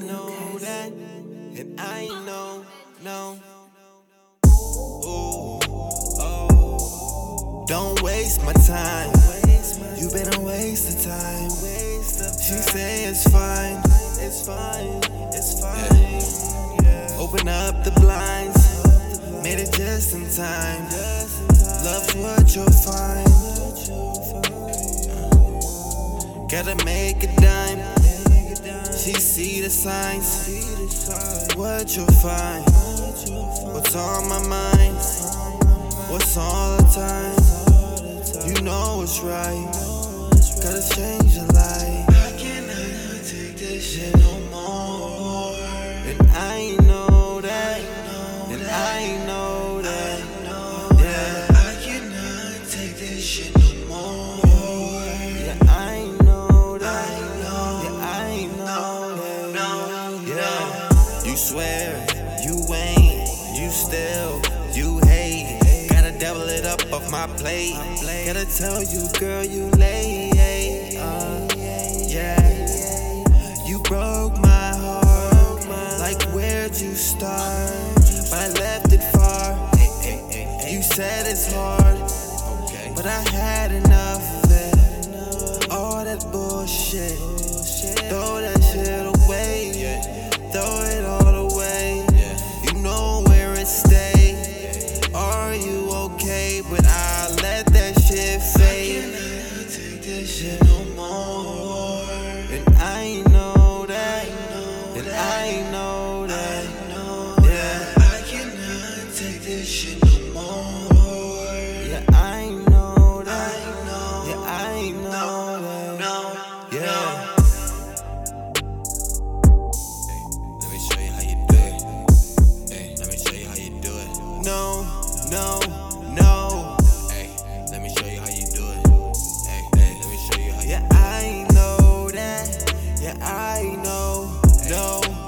that, and I know, no. Ooh, oh. Don't waste my time. You been a waste of time. She say it's fine, it's fine, it's fine. Open up the blinds, made it just in time. Love's what you'll find. Gotta make a dime. She see the signs. What you'll find. What's on my mind? What's all the time? You know it's right. Gotta change you ain't, you still, you hate. Gotta double it up off my plate. Gotta tell you, girl, you late. Uh, yeah. You broke my heart. Like, where'd you start? But I left it far. You said it's hard. But I had enough shit no more. And I know that. And I ain't know that. Yeah. I cannot take this shit no more. Yeah, I know that. Yeah, I know that. Yeah. Let me show you how you do it. I know, no.